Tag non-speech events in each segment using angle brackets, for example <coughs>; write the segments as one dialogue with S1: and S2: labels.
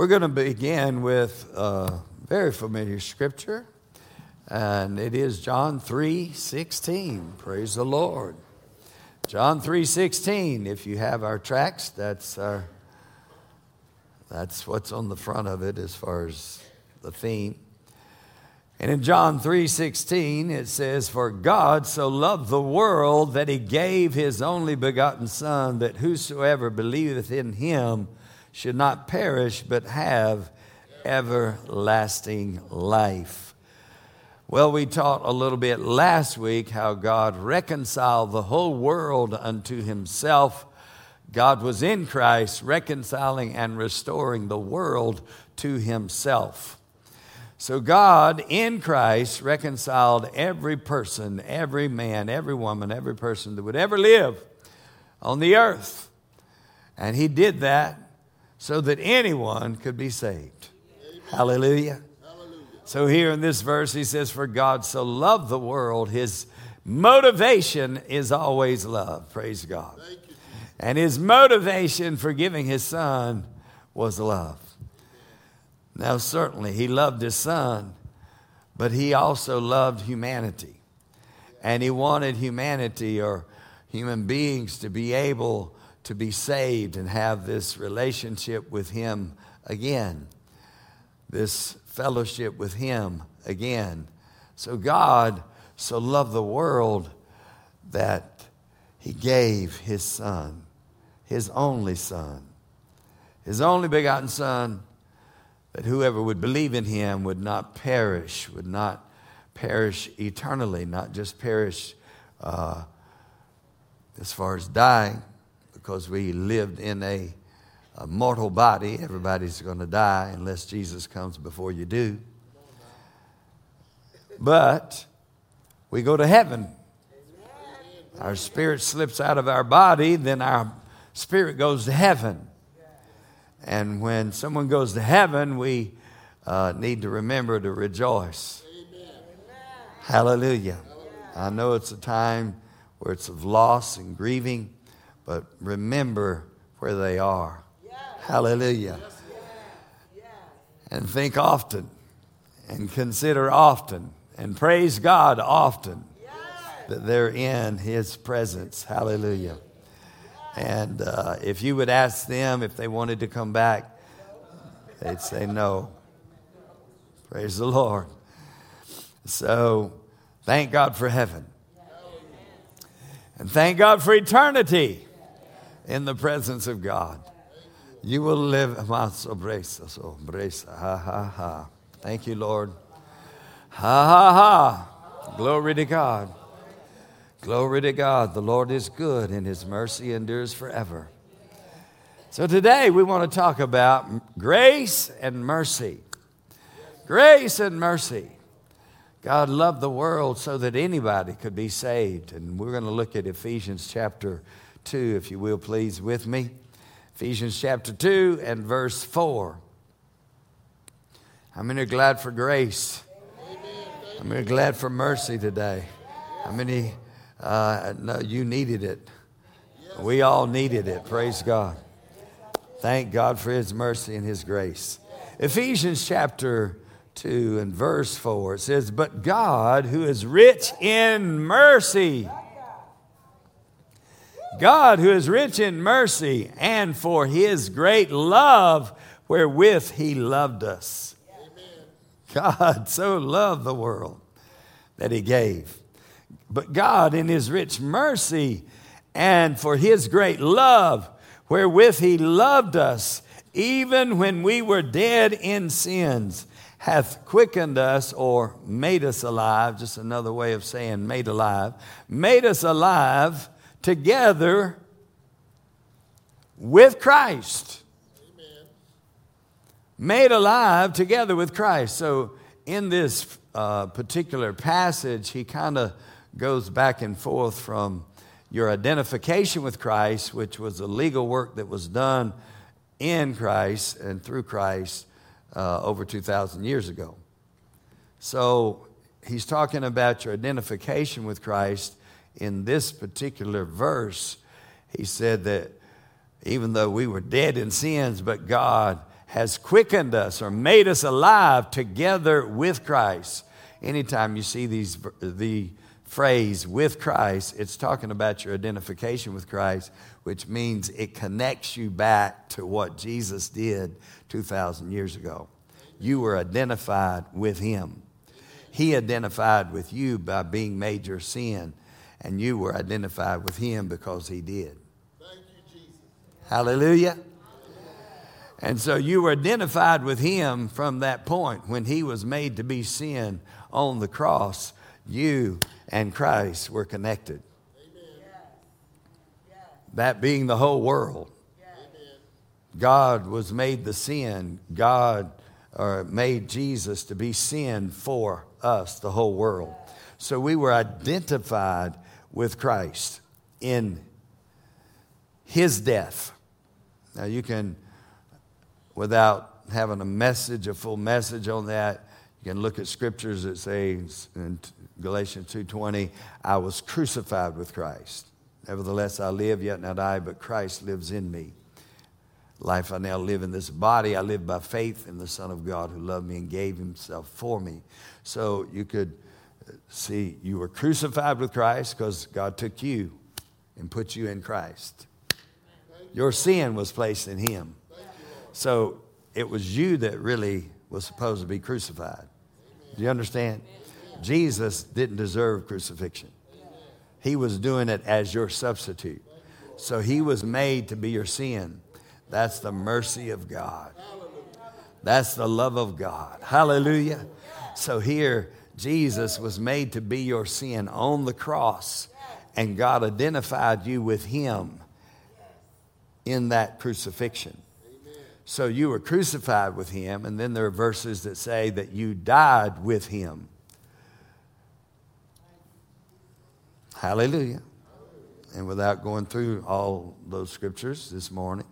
S1: We're going to begin with a very familiar scripture, and it is John 3 16. Praise the Lord. John 3 16. If you have our tracks, that's, our, that's what's on the front of it as far as the theme. And in John 3:16 it says for God so loved the world that he gave his only begotten son that whosoever believeth in him should not perish but have everlasting life. Well, we taught a little bit last week how God reconciled the whole world unto himself. God was in Christ reconciling and restoring the world to himself. So, God in Christ reconciled every person, every man, every woman, every person that would ever live on the earth. And He did that so that anyone could be saved. Hallelujah. Hallelujah. So, here in this verse, he says, For God so loved the world, his motivation is always love. Praise God. And his motivation for giving his son was love. Now, certainly, he loved his son, but he also loved humanity. And he wanted humanity or human beings to be able to be saved and have this relationship with Him again, this fellowship with Him again. So God so loved the world that He gave His Son, His only Son, His only begotten Son, that whoever would believe in Him would not perish, would not perish eternally, not just perish uh, as far as dying, because we lived in a, a mortal body. Everybody's going to die unless Jesus comes before you do. But we go to heaven. Our spirit slips out of our body, then our spirit goes to heaven. And when someone goes to heaven, we uh, need to remember to rejoice. Amen. Hallelujah. I know it's a time where it's of loss and grieving, but remember where they are. Yes. Hallelujah. Yes. Yes. And think often and consider often and praise God often that they're in His presence. Hallelujah. And uh, if you would ask them if they wanted to come back, they'd say no. Praise the Lord. So, thank God for heaven. And thank God for eternity in the presence of God. You will live. Ha ha ha. Thank you, Lord. Ha ha ha. Glory to God. Glory to God. The Lord is good and his mercy endures forever. So today we want to talk about grace and mercy. Grace and mercy. God loved the world so that anybody could be saved. And we're going to look at Ephesians chapter 2, if you will, please, with me. Ephesians chapter 2 and verse 4. How many are glad for grace? How many are glad for mercy today? How many, uh, no, you needed it. We all needed it. Praise God. Thank God for His mercy and His grace. Ephesians chapter 2 and verse 4 it says, But God, who is rich in mercy, God, who is rich in mercy and for his great love wherewith he loved us. God so loved the world that he gave. But God, in his rich mercy and for his great love wherewith he loved us, even when we were dead in sins, hath quickened us or made us alive, just another way of saying made alive, made us alive together with Christ. Amen. Made alive together with Christ. So, in this uh, particular passage, he kind of goes back and forth from your identification with Christ, which was a legal work that was done in Christ and through Christ uh, over 2,000 years ago. So, he's talking about your identification with Christ in this particular verse, he said that even though we were dead in sins, but God has quickened us or made us alive together with Christ. Anytime you see these, the phrase with Christ, it's talking about your identification with Christ, which means it connects you back to what Jesus did 2,000 years ago. You were identified with Him. He identified with you by being made your sin, and you were identified with Him because He did. Thank you, Jesus. Hallelujah. And so you were identified with him from that point when he was made to be sin on the cross. You and Christ were connected. That being the whole world. God was made the sin. God or made Jesus to be sin for us, the whole world. So we were identified with Christ in his death. Now you can without having a message, a full message on that. You can look at scriptures that say in Galatians 2:20, I was crucified with Christ. Nevertheless, I live, yet not I, but Christ lives in me. Life I now live in this body, I live by faith in the Son of God who loved me and gave himself for me. So you could see you were crucified with Christ because God took you and put you in Christ. Your sin was placed in him. So it was you that really was supposed to be crucified. Do you understand? Jesus didn't deserve crucifixion. He was doing it as your substitute. So he was made to be your sin. That's the mercy of God. That's the love of God. Hallelujah. So here, Jesus was made to be your sin on the cross, and God identified you with him in that crucifixion. So you were crucified with him, and then there are verses that say that you died with him. Hallelujah. And without going through all those scriptures this morning,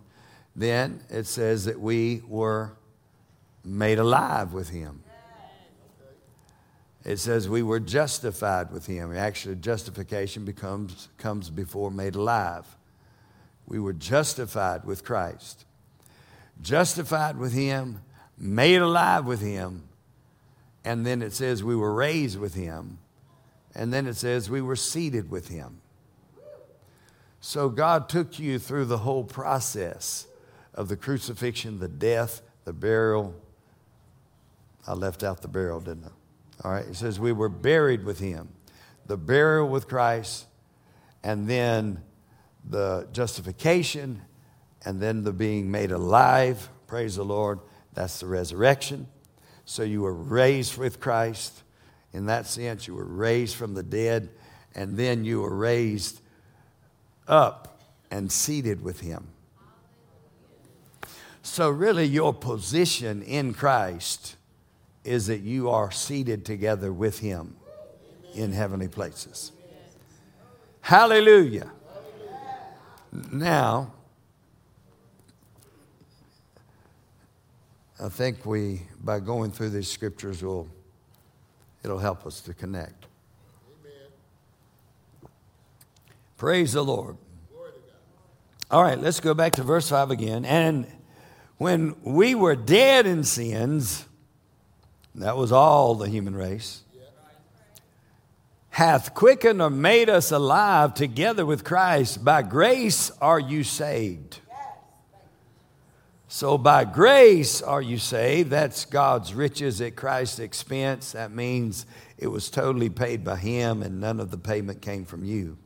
S1: then it says that we were made alive with him. It says we were justified with him. Actually, justification becomes, comes before made alive. We were justified with Christ justified with him, made alive with him, and then it says we were raised with him, and then it says we were seated with him. So God took you through the whole process of the crucifixion, the death, the burial. I left out the burial, didn't I? All right, it says we were buried with him, the burial with Christ, and then the justification and then the being made alive. Praise the Lord. That's the resurrection. So you were raised with Christ. In that sense, you were raised from the dead, and then you were raised up and seated with Him. So, really, your position in Christ is that you are seated together with Him in heavenly places. Hallelujah. Now, I think we, by going through these scriptures, will it'll help us to connect. Amen. Praise the Lord. All right, let's go back to verse 5 again. And when we were dead in sins, that was all the human race, hath quickened or made us alive together with Christ. By grace are you saved. So by grace are you saved. That's God's riches at Christ's expense. That means it was totally paid by Him and none of the payment came from you.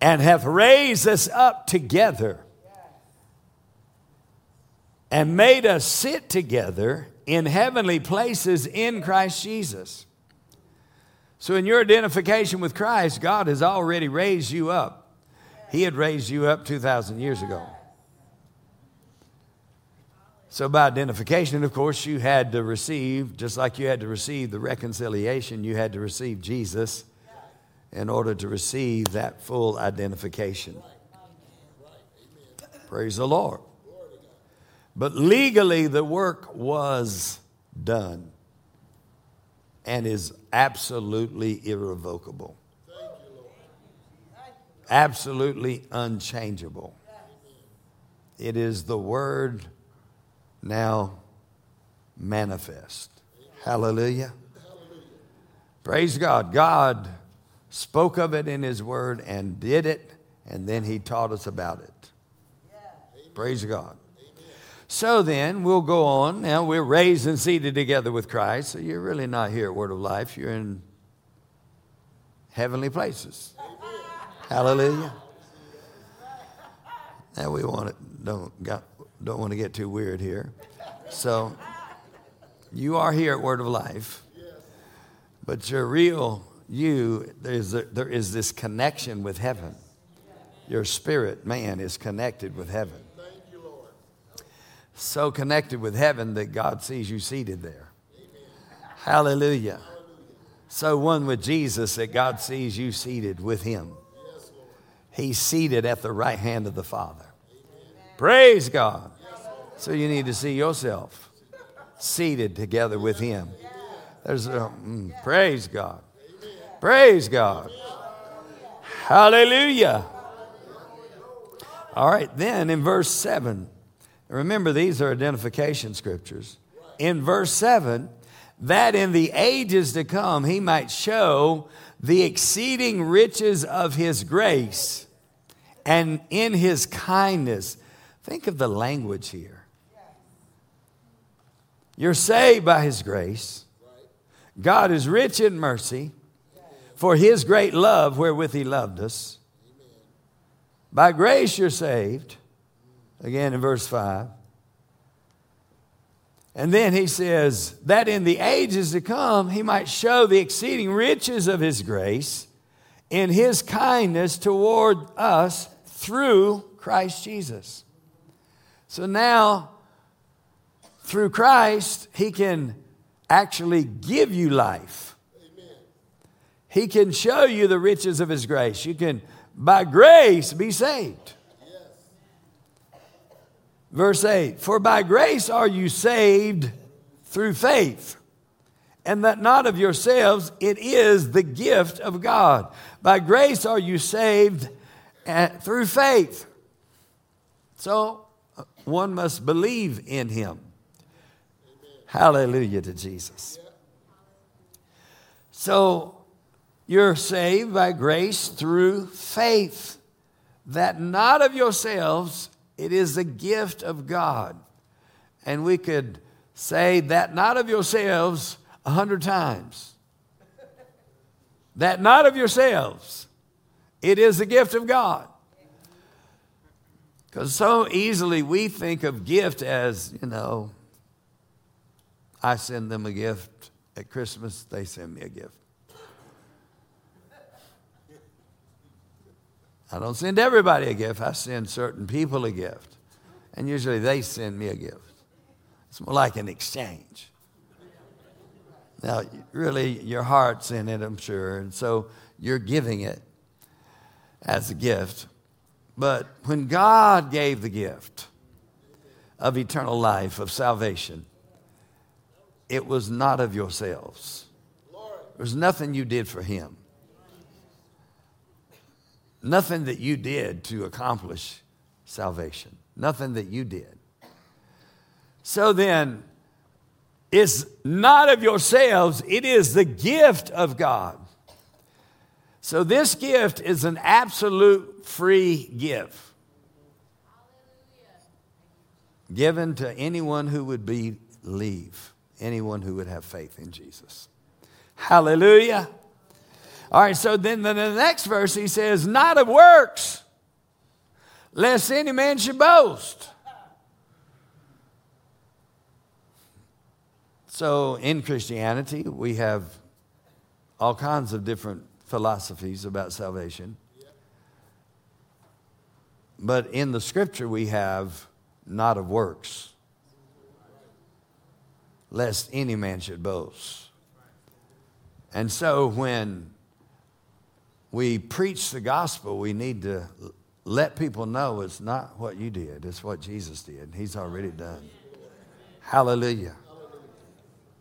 S1: And hath raised us up together and made us sit together in heavenly places in Christ Jesus. So, in your identification with Christ, God has already raised you up. He had raised you up 2,000 years ago. So, by identification, of course, you had to receive, just like you had to receive the reconciliation, you had to receive Jesus in order to receive that full identification. Praise the Lord. But legally, the work was done and is absolutely irrevocable absolutely unchangeable. It is the Word now manifest. Hallelujah. Praise God. God spoke of it in His Word and did it, and then He taught us about it. Praise God. So then, we'll go on. Now, we're raised and seated together with Christ. So you're really not here at Word of Life. You're in heavenly places. Hallelujah. Now, we want it, don't, got, don't want to get too weird here. So, you are here at Word of Life, but your real you, there's a, there is this connection with heaven. Your spirit, man, is connected with heaven so connected with heaven that God sees you seated there. Hallelujah. So one with Jesus that God sees you seated with him. He's seated at the right hand of the Father. Praise God. So you need to see yourself seated together with him. There's a, mm, praise God. Praise God. Hallelujah. All right, then in verse 7, Remember, these are identification scriptures. In verse 7, that in the ages to come he might show the exceeding riches of his grace and in his kindness. Think of the language here. You're saved by his grace. God is rich in mercy for his great love wherewith he loved us. By grace you're saved again in verse 5. And then he says, that in the ages to come he might show the exceeding riches of his grace in his kindness toward us through Christ Jesus. So now, through Christ, he can actually give you life. He can show you the riches of his grace. You can, by grace, be saved. Verse 8 For by grace are you saved through faith, and that not of yourselves, it is the gift of God. By grace are you saved through faith. So uh, one must believe in him. Hallelujah to Jesus. So you're saved by grace through faith, that not of yourselves, it is a gift of God. And we could say that not of yourselves a hundred times. that not of yourselves. It is a gift of God. Because so easily we think of gift as, you know, I send them a gift at Christmas, they send me a gift. I don't send everybody a gift, I send certain people a gift. And usually they send me a gift. It's more like an exchange. Now, really, your heart's in it, I'm sure, and so you're giving it as a gift. But when God gave the gift of eternal life, of salvation, it was not of yourselves. There was nothing you did for Him. Nothing that you did to accomplish salvation. Nothing that you did. So then, it's not of yourselves, it is the gift of God. So this gift is an absolute free gift. Given to anyone who would believe, anyone who would have faith in Jesus. Hallelujah. All right, so then the next verse he says, Not of works, lest any man should boast. So in Christianity, we have all kinds of different philosophies about salvation. But in the scripture, we have not of works, lest any man should boast. And so when we preach the gospel, we need to let people know it's not what you did, it's what Jesus did. He's already done. Hallelujah.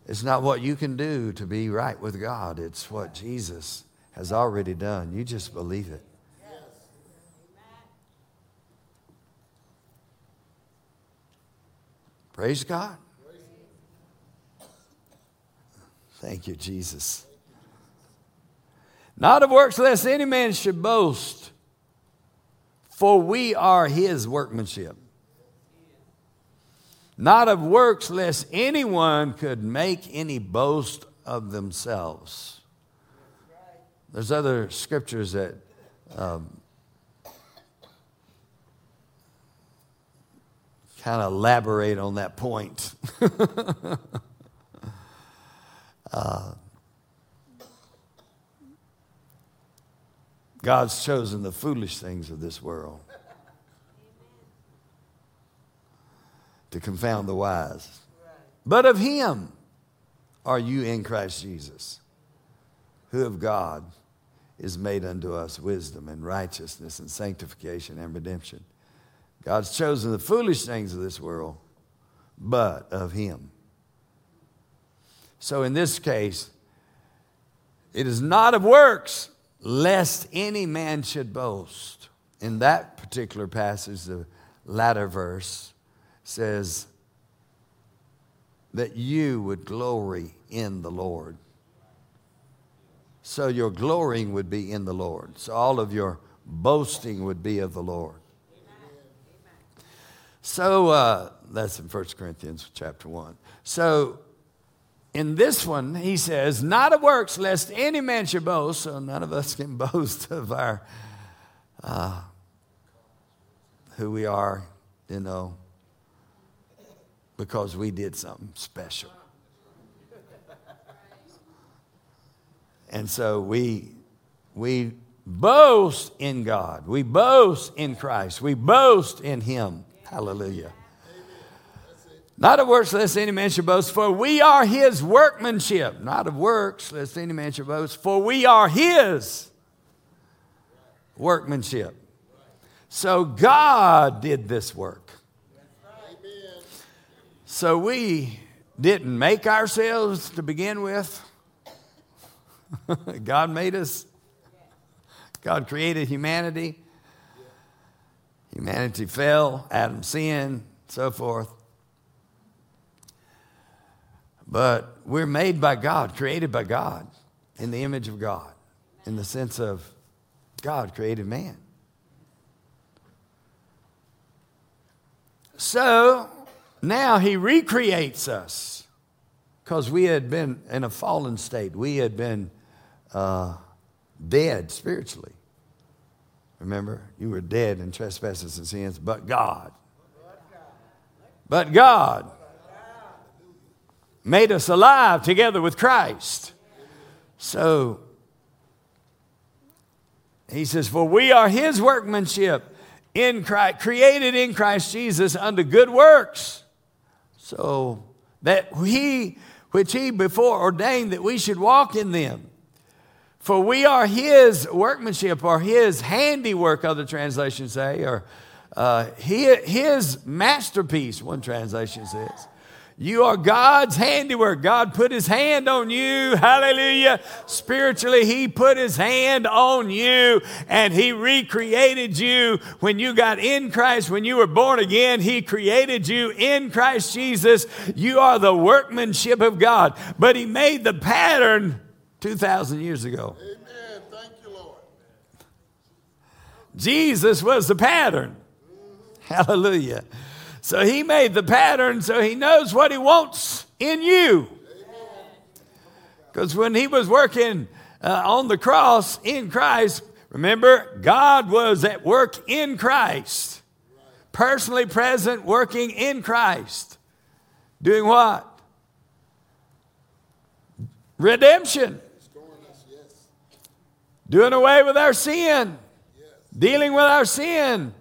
S1: It's not what you can do to be right with God, it's what Jesus has already done. You just believe it. Praise God. Thank you, Jesus. Not of works, lest any man should boast, for we are his workmanship. Not of works, lest anyone could make any boast of themselves. There's other scriptures that um, kind of elaborate on that point. <laughs> uh, God's chosen the foolish things of this world to confound the wise. But of Him are you in Christ Jesus, who of God is made unto us wisdom and righteousness and sanctification and redemption God's chosen the foolish things of this world, but of Him. So in this case, it is not of works, lest any man should boast. In that particular passage, the latter verse says that you would glory in the Lord. So your glorying would be in the Lord. So all of your boasting would be of the Lord. So uh, that's in 1 Corinthians chapter 1. So in this one, he says, Not of works, lest any man should boast. So none of us can <laughs> boast of our uh, who we are, you know, because we did something special. And so we we boast in God. We boast in Christ. We boast in Him. Hallelujah. Not of works, lest any man should boast, for we are his workmanship. Not of works, lest any man should boast, for we are his workmanship. So God did this work. So we didn't make ourselves to begin with. <laughs> God made us. God created humanity. Humanity fell, Adam sinned, so forth. But we're made by God, created by God, in the image of God, in the sense of God created man. So now he recreates us because we had been in a fallen state. We had been uh, dead spiritually. Remember, you were dead in trespasses and sins, but God. But God made us alive together with Christ. So he says, For we are his workmanship in Christ, created in Christ Jesus unto good works. So that he, which he before ordained that we should walk in them. For we are his workmanship or his handiwork, other translations say, or uh, his masterpiece, one translation says. You are God's handiwork. God put his hand on you. Hallelujah. Spiritually, he put his hand on you and he recreated you when you got in Christ, when you were born again. He created you in Christ Jesus. You are the workmanship of God. But he made the pattern 2,000 years ago. Amen. Thank you, Lord. Jesus was the pattern. Hallelujah. So he made the pattern so he knows what he wants in you. Because when he was working uh, on the cross in Christ, remember, God was at work in Christ, personally present, working in Christ. Doing what? Redemption. Doing away with our sin, dealing with our sin,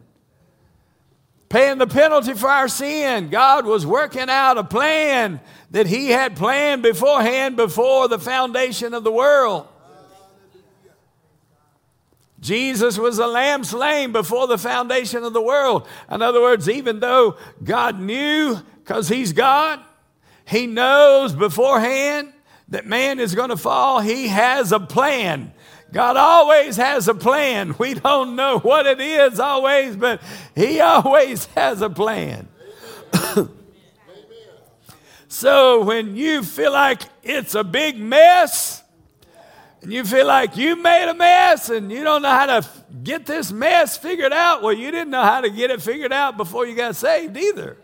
S1: paying the penalty for our sin. God was working out a plan that He had planned beforehand before the foundation of the world. Jesus was a lamb slain before the foundation of the world. In other words, even though God knew, because He's God, He knows beforehand that man is going to fall, He has a plan God always has a plan. We don't know what it is always, but He <laughs> always has a plan. <coughs> So when you feel like it's a big mess, and you feel like you made a mess and you don't know how to get this mess figured out, well, you didn't know how to get it figured out before you got saved either.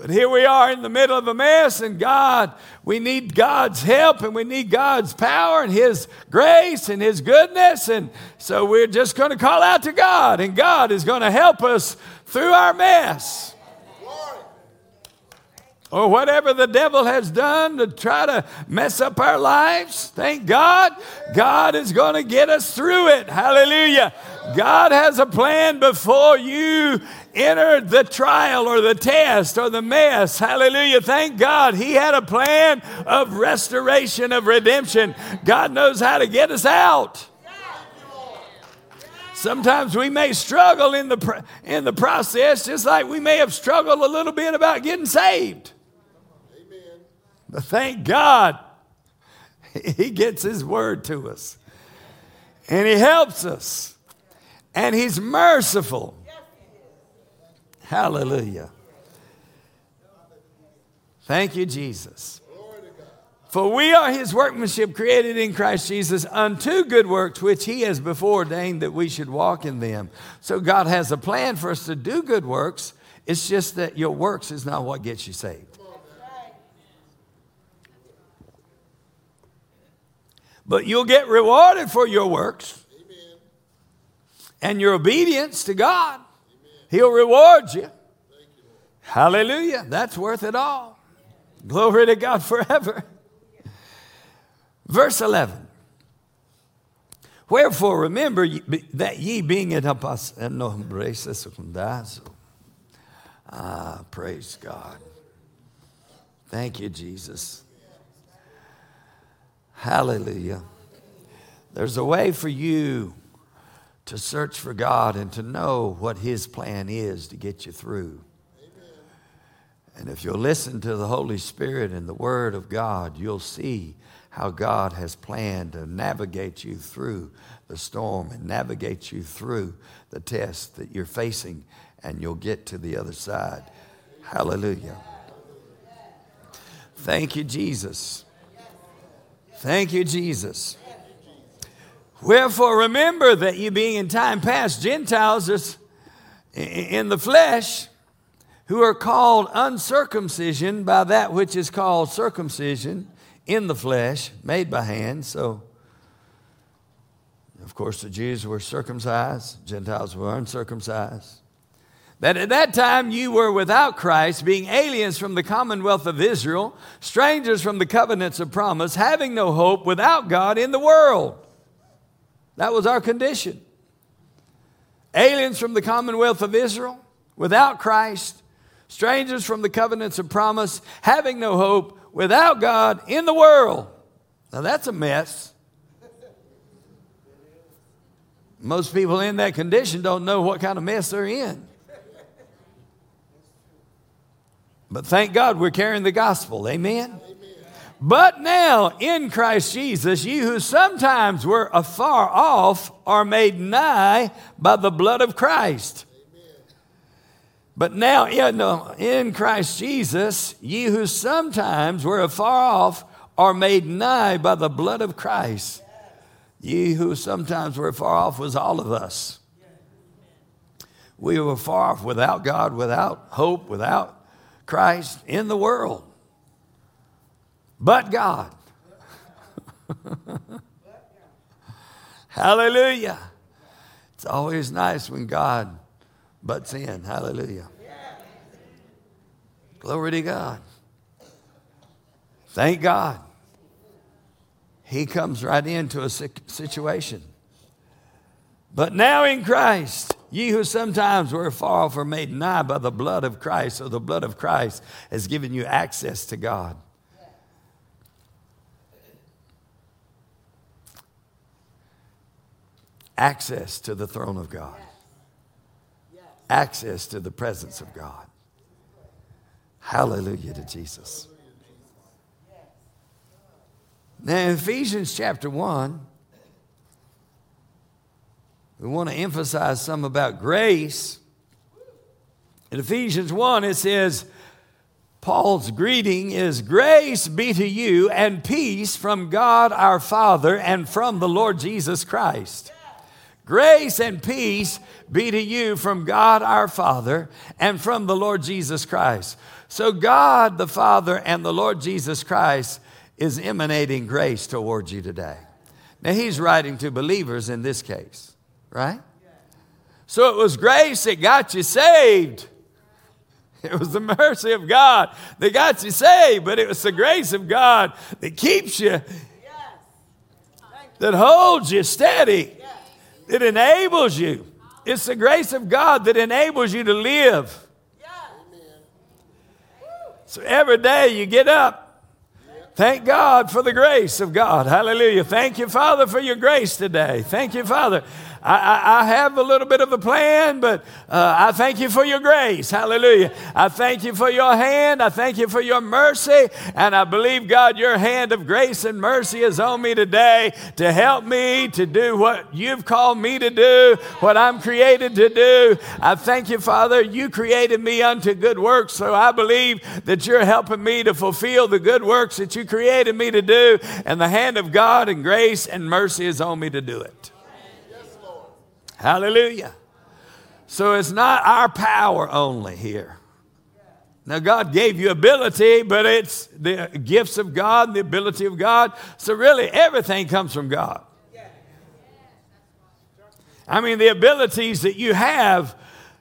S1: But here we are in the middle of a mess, and God, we need God's help and we need God's power and His grace and His goodness. And so we're just going to call out to God, and God is going to help us through our mess or whatever the devil has done to try to mess up our lives, thank God, God is going to get us through it. Hallelujah. God has a plan before you enter the trial or the test or the mess. Hallelujah. Thank God. He had a plan of restoration, of redemption. God knows how to get us out. Sometimes we may struggle in the, in the process, just like we may have struggled a little bit about getting saved. But thank God, He gets His word to us. And He helps us. And He's merciful. Hallelujah. Thank you, Jesus. For we are his workmanship created in Christ Jesus unto good works, which he has before ordained that we should walk in them. So God has a plan for us to do good works. It's just that your works is not what gets you saved. But you'll get rewarded for your works Amen. and your obedience to God. Amen. He'll reward you. you Hallelujah. That's worth it all. Glory to God forever. Verse 11. Wherefore, remember that ye being in apas no Ah, praise God. Thank you, Jesus. Hallelujah. There's a way for you to search for God and to know what His plan is to get you through. And if you'll listen to the Holy Spirit and the Word of God, you'll see how God has planned to navigate you through the storm and navigate you through the test that you're facing, and you'll get to the other side. Hallelujah. Thank you, Jesus. Thank you, Jesus. Wherefore, remember that you being in time past Gentiles in the flesh, who are called uncircumcision by that which is called circumcision in the flesh, made by hand. So, of course, the Jews were circumcised, Gentiles were uncircumcised that at that time you were without Christ, being aliens from the commonwealth of Israel, strangers from the covenants of promise, having no hope, without God in the world. That was our condition. Aliens from the commonwealth of Israel, without Christ, strangers from the covenants of promise, having no hope, without God in the world. Now that's a mess. Most people in that condition don't know what kind of mess they're in. But thank God we're carrying the gospel. Amen. Amen. But now in Christ Jesus, ye who sometimes were afar off are made nigh by the blood of Christ. But now in, Christ Jesus, ye who sometimes were afar off are made nigh by the blood of Christ. Ye who sometimes were far off was all of us. We were far off without God, without hope, without Christ in the world. But God. <laughs> Hallelujah. It's always nice when God butts in. Hallelujah. Glory to God. Thank God. He comes right into a situation. But now in Christ, Ye who sometimes were far off are made nigh by the blood of Christ. So the blood of Christ has given you access to God. Access to the throne of God. Access to the presence of God. Hallelujah to Jesus. Now, Ephesians chapter 1, we want to emphasize some about grace. In Ephesians 1, it says, Paul's greeting is grace be to you and peace from God our Father and from the Lord Jesus Christ. Grace and peace be to you from God our Father and from the Lord Jesus Christ. So, God the Father and the Lord Jesus Christ is emanating grace towards you today. Now, he's writing to believers in this case, right? So, it was grace that got you saved. It was the mercy of God that got you saved, but it was the grace of God that keeps you, that holds you steady, that enables you. It's the grace of God that enables you to live. So every day you get up, Thank God for the grace of God. Hallelujah. Thank you, Father, for your grace today. Thank you, Father. I, I, I have a little bit of a plan, but uh, I thank you for your grace. Hallelujah. I thank you for your hand. I thank you for your mercy. And I believe, God, your hand of grace and mercy is on me today to help me to do what you've called me to do, what I'm created to do. I thank you, Father. You created me unto good works. So I believe that you're helping me to fulfill the good works that you created me to do. And the hand of God and grace and mercy is on me to do it. Hallelujah. So it's not our power only here. Now, God gave you ability, but it's the gifts of God, the ability of God. So, really, everything comes from God. I mean, the abilities that you have,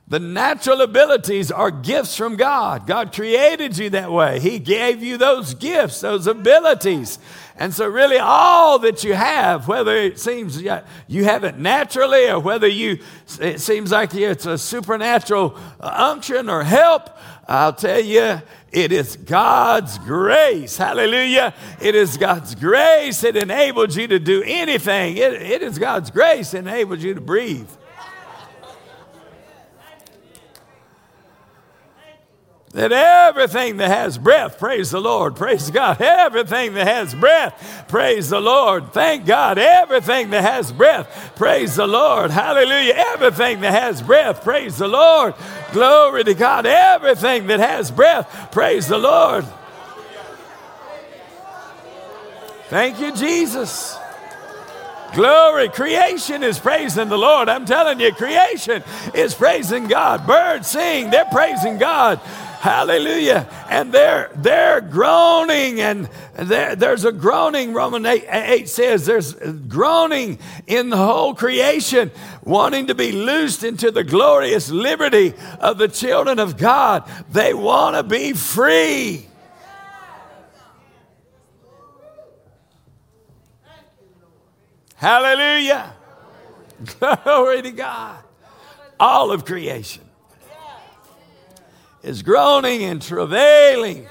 S1: the natural abilities are gifts from God. God created you that way. He gave you those gifts, those abilities. And so, really, all that you have, whether it seems you have it naturally or whether you, it seems like it's a supernatural unction or help, I'll tell you, it is God's grace. Hallelujah. It is God's grace that enables you to do anything. It, it is God's grace that enables you to breathe. That everything that has breath, praise the Lord, praise God. Everything that has breath, praise the Lord. Thank God. Everything that has breath, praise the Lord. Hallelujah. Everything that has breath, praise the Lord. Glory to God. Everything that has breath, praise the Lord. Thank you, Jesus. Glory. Creation is praising the Lord. I'm telling you, creation is praising God. Birds sing, they're praising God. Hallelujah. And they're, they're groaning, and there's a groaning. Roman 8, 8 says there's groaning in the whole creation, wanting to be loosed into the glorious liberty of the children of God. They want to be free. Hallelujah. <laughs> Glory to God. All of creation is groaning and travailing,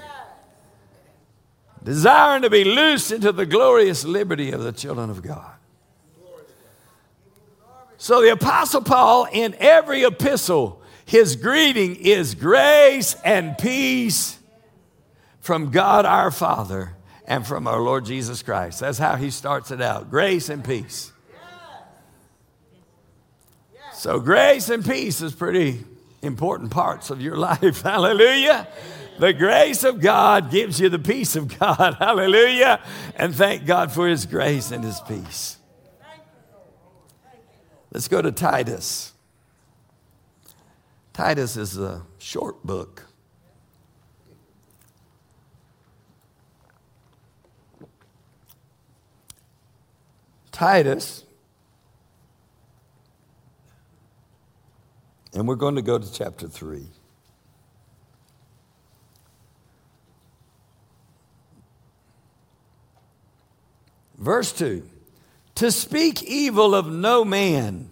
S1: desiring to be loosed into the glorious liberty of the children of God. So the Apostle Paul, in every epistle, his greeting is grace and peace from God our Father and from our Lord Jesus Christ. That's how he starts it out grace and peace. So, grace and peace is pretty important parts of your life. <laughs> Hallelujah. The grace of God gives you the peace of God. <laughs> Hallelujah. And thank God for His grace and His peace. Let's go to Titus. Titus is a short book. Titus And we're going to go to chapter 3. Verse 2 To speak evil of no man.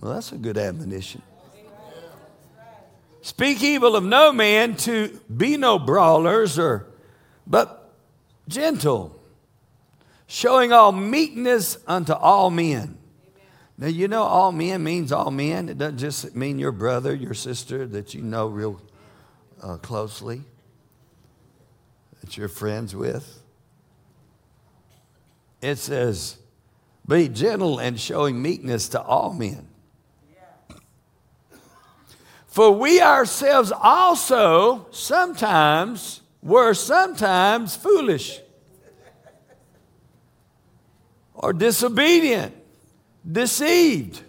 S1: Well, that's a good admonition. Speak evil of no man to be no brawlers or but gentle, showing all meekness unto all men. Now, you know, all men means all men. It doesn't just mean your brother, your sister that you know real uh, closely, that you're friends with. It says, be gentle and showing meekness to all men. For we ourselves also sometimes were sometimes foolish or disobedient, deceived,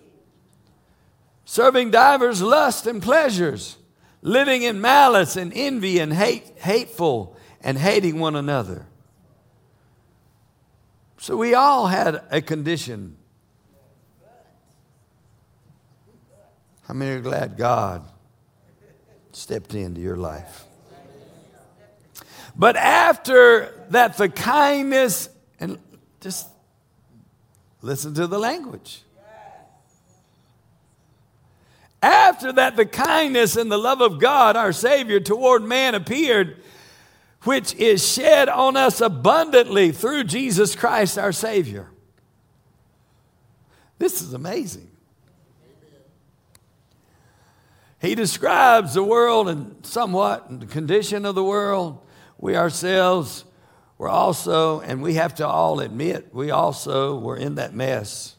S1: serving divers lusts and pleasures, living in malice and envy and hate, hateful and hating one another. So we all had a condition. How many are glad God stepped into your life? But after that, the kindness, and just listen to the language. After that, the kindness and the love of God, our Savior, toward man appeared, which is shed on us abundantly through Jesus Christ, our Savior. This is amazing. He describes the world and somewhat the condition of the world we ourselves were also, and we have to all admit, we also were in that mess.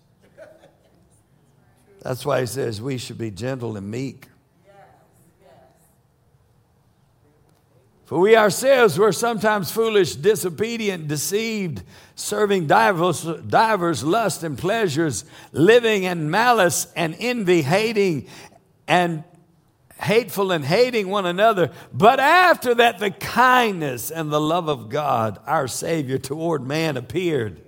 S1: That's why he says we should be gentle and meek. For we ourselves were sometimes foolish, disobedient, deceived, serving divers, divers lust and pleasures, living in malice and envy, hating and hateful and hating one another. But after that, the kindness and the love of God, our Savior, toward man appeared,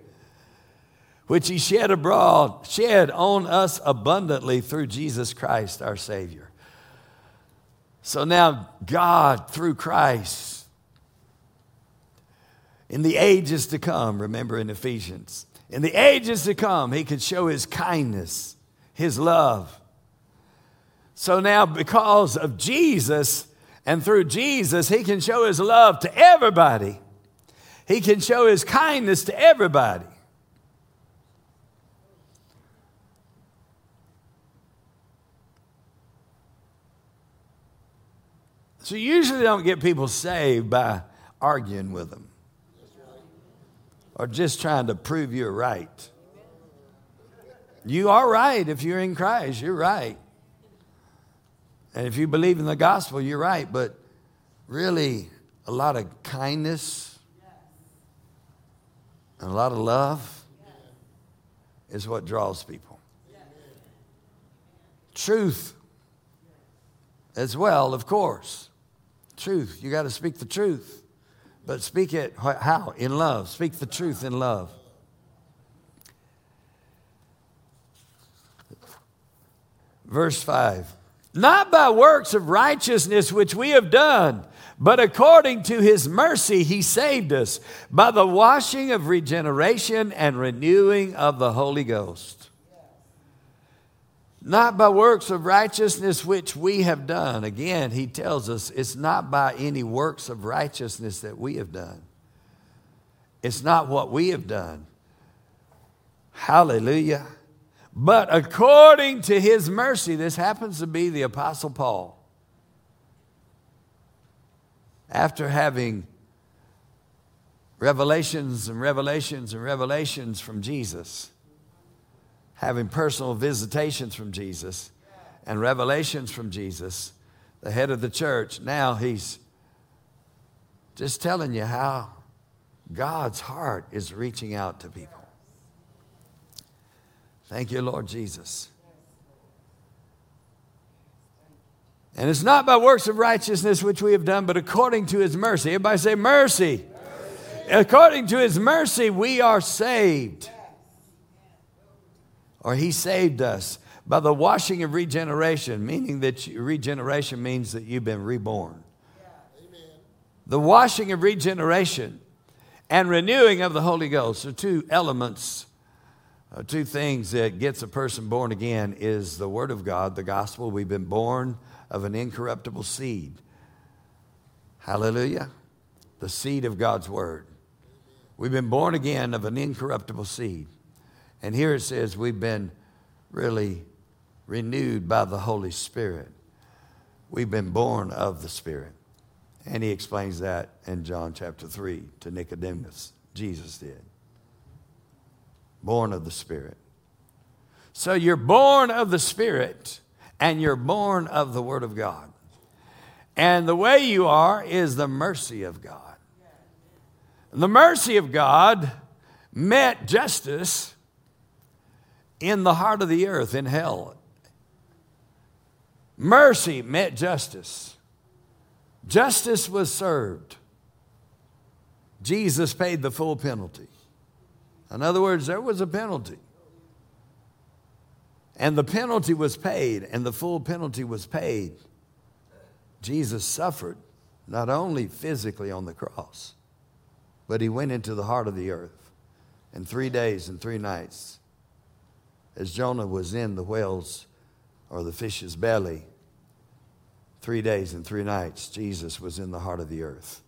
S1: which He shed abroad, shed on us abundantly through Jesus Christ, our Savior. So now, God, through Christ, in the ages to come, remember in Ephesians, in the ages to come, He could show His kindness, His love so now, because of Jesus and through Jesus, He can show His love to everybody, He can show His kindness to everybody. So, you usually don't get people saved by arguing with them or just trying to prove you're right. You are right if you're in Christ, you're right. And if you believe in the gospel, you're right, but really, a lot of kindness and a lot of love is what draws people. Truth as well, of course. Truth. You got to speak the truth. But speak it how? In love. Speak the truth in love. Verse 5 not by works of righteousness which we have done, but according to his mercy he saved us by the washing of regeneration and renewing of the Holy Ghost. Not by works of righteousness which we have done. Again, he tells us it's not by any works of righteousness that we have done. It's not what we have done. Hallelujah. But according to his mercy, this happens to be the Apostle Paul. After having revelations and revelations and revelations from Jesus, having personal visitations from Jesus and revelations from Jesus, the head of the church, now he's just telling you how God's heart is reaching out to people. Thank you, Lord Jesus. And it's not by works of righteousness which we have done, but according to his mercy. Everybody say, mercy. mercy. According to his mercy, we are saved. Or he saved us by the washing of regeneration, meaning that regeneration means that you've been reborn. The washing of regeneration and renewing of the Holy Ghost are two elements uh, two things that gets a person born again is the word of god the gospel. We've been born of an incorruptible seed. Hallelujah. The seed of god's word. We've been born again of an incorruptible seed. And here it says we've been really renewed by the holy spirit. We've been born of the spirit. And he explains that in john chapter 3 to nicodemus. Jesus did born of the Spirit. So you're born of the Spirit, and you're born of the Word of God. And the way you are is the mercy of God. The mercy of God met justice in the heart of the earth, in hell. Mercy met justice. Justice was served. Jesus paid the full penalty. In other words, there was a penalty. And the penalty was paid, and the full penalty was paid. Jesus suffered not only physically on the cross, but he went into the heart of the earth in three days and three nights. As Jonah was in the whale's or the fish's belly, three days and three nights, Jesus was in the heart of the earth.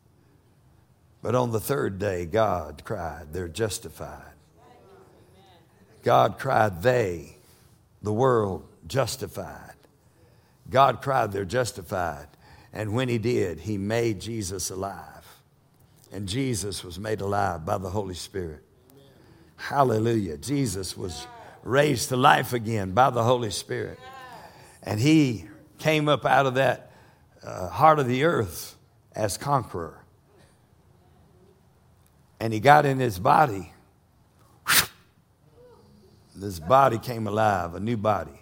S1: But on the third day, God cried, They're justified. God cried, They, the world, justified. God cried, They're justified. And when He did, He made Jesus alive. And Jesus was made alive by the Holy Spirit. Hallelujah. Jesus was raised to life again by the Holy Spirit. And He came up out of that uh, heart of the earth as conqueror and he got in his body. This body came alive, a new body.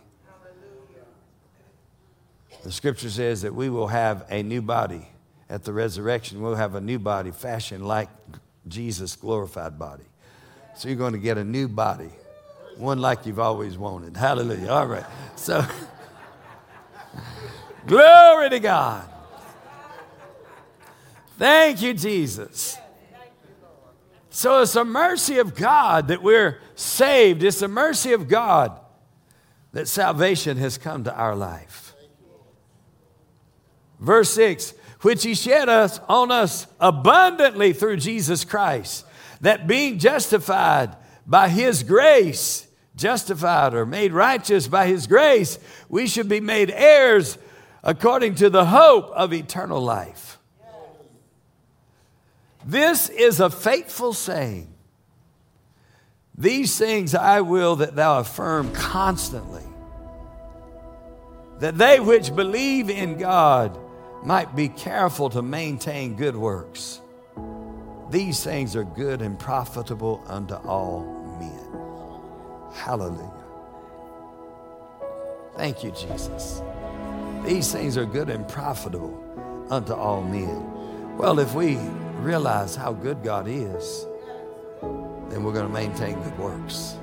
S1: The scripture says that we will have a new body at the resurrection. We'll have a new body fashioned like Jesus' glorified body. So you're going to get a new body, one like you've always wanted. Hallelujah. All right. So, <laughs> glory to God. Thank you, Jesus. So it's a mercy of God that we're saved. It's the mercy of God that salvation has come to our life. Verse 6 which he shed us on us abundantly through Jesus Christ, that being justified by his grace, justified or made righteous by his grace, we should be made heirs according to the hope of eternal life. This is a faithful saying. These things I will that thou affirm constantly, that they which believe in God might be careful to maintain good works. These things are good and profitable unto all men. Hallelujah. Thank you, Jesus. These things are good and profitable unto all men. Well, if we realize how good God is, then we're going to maintain good works.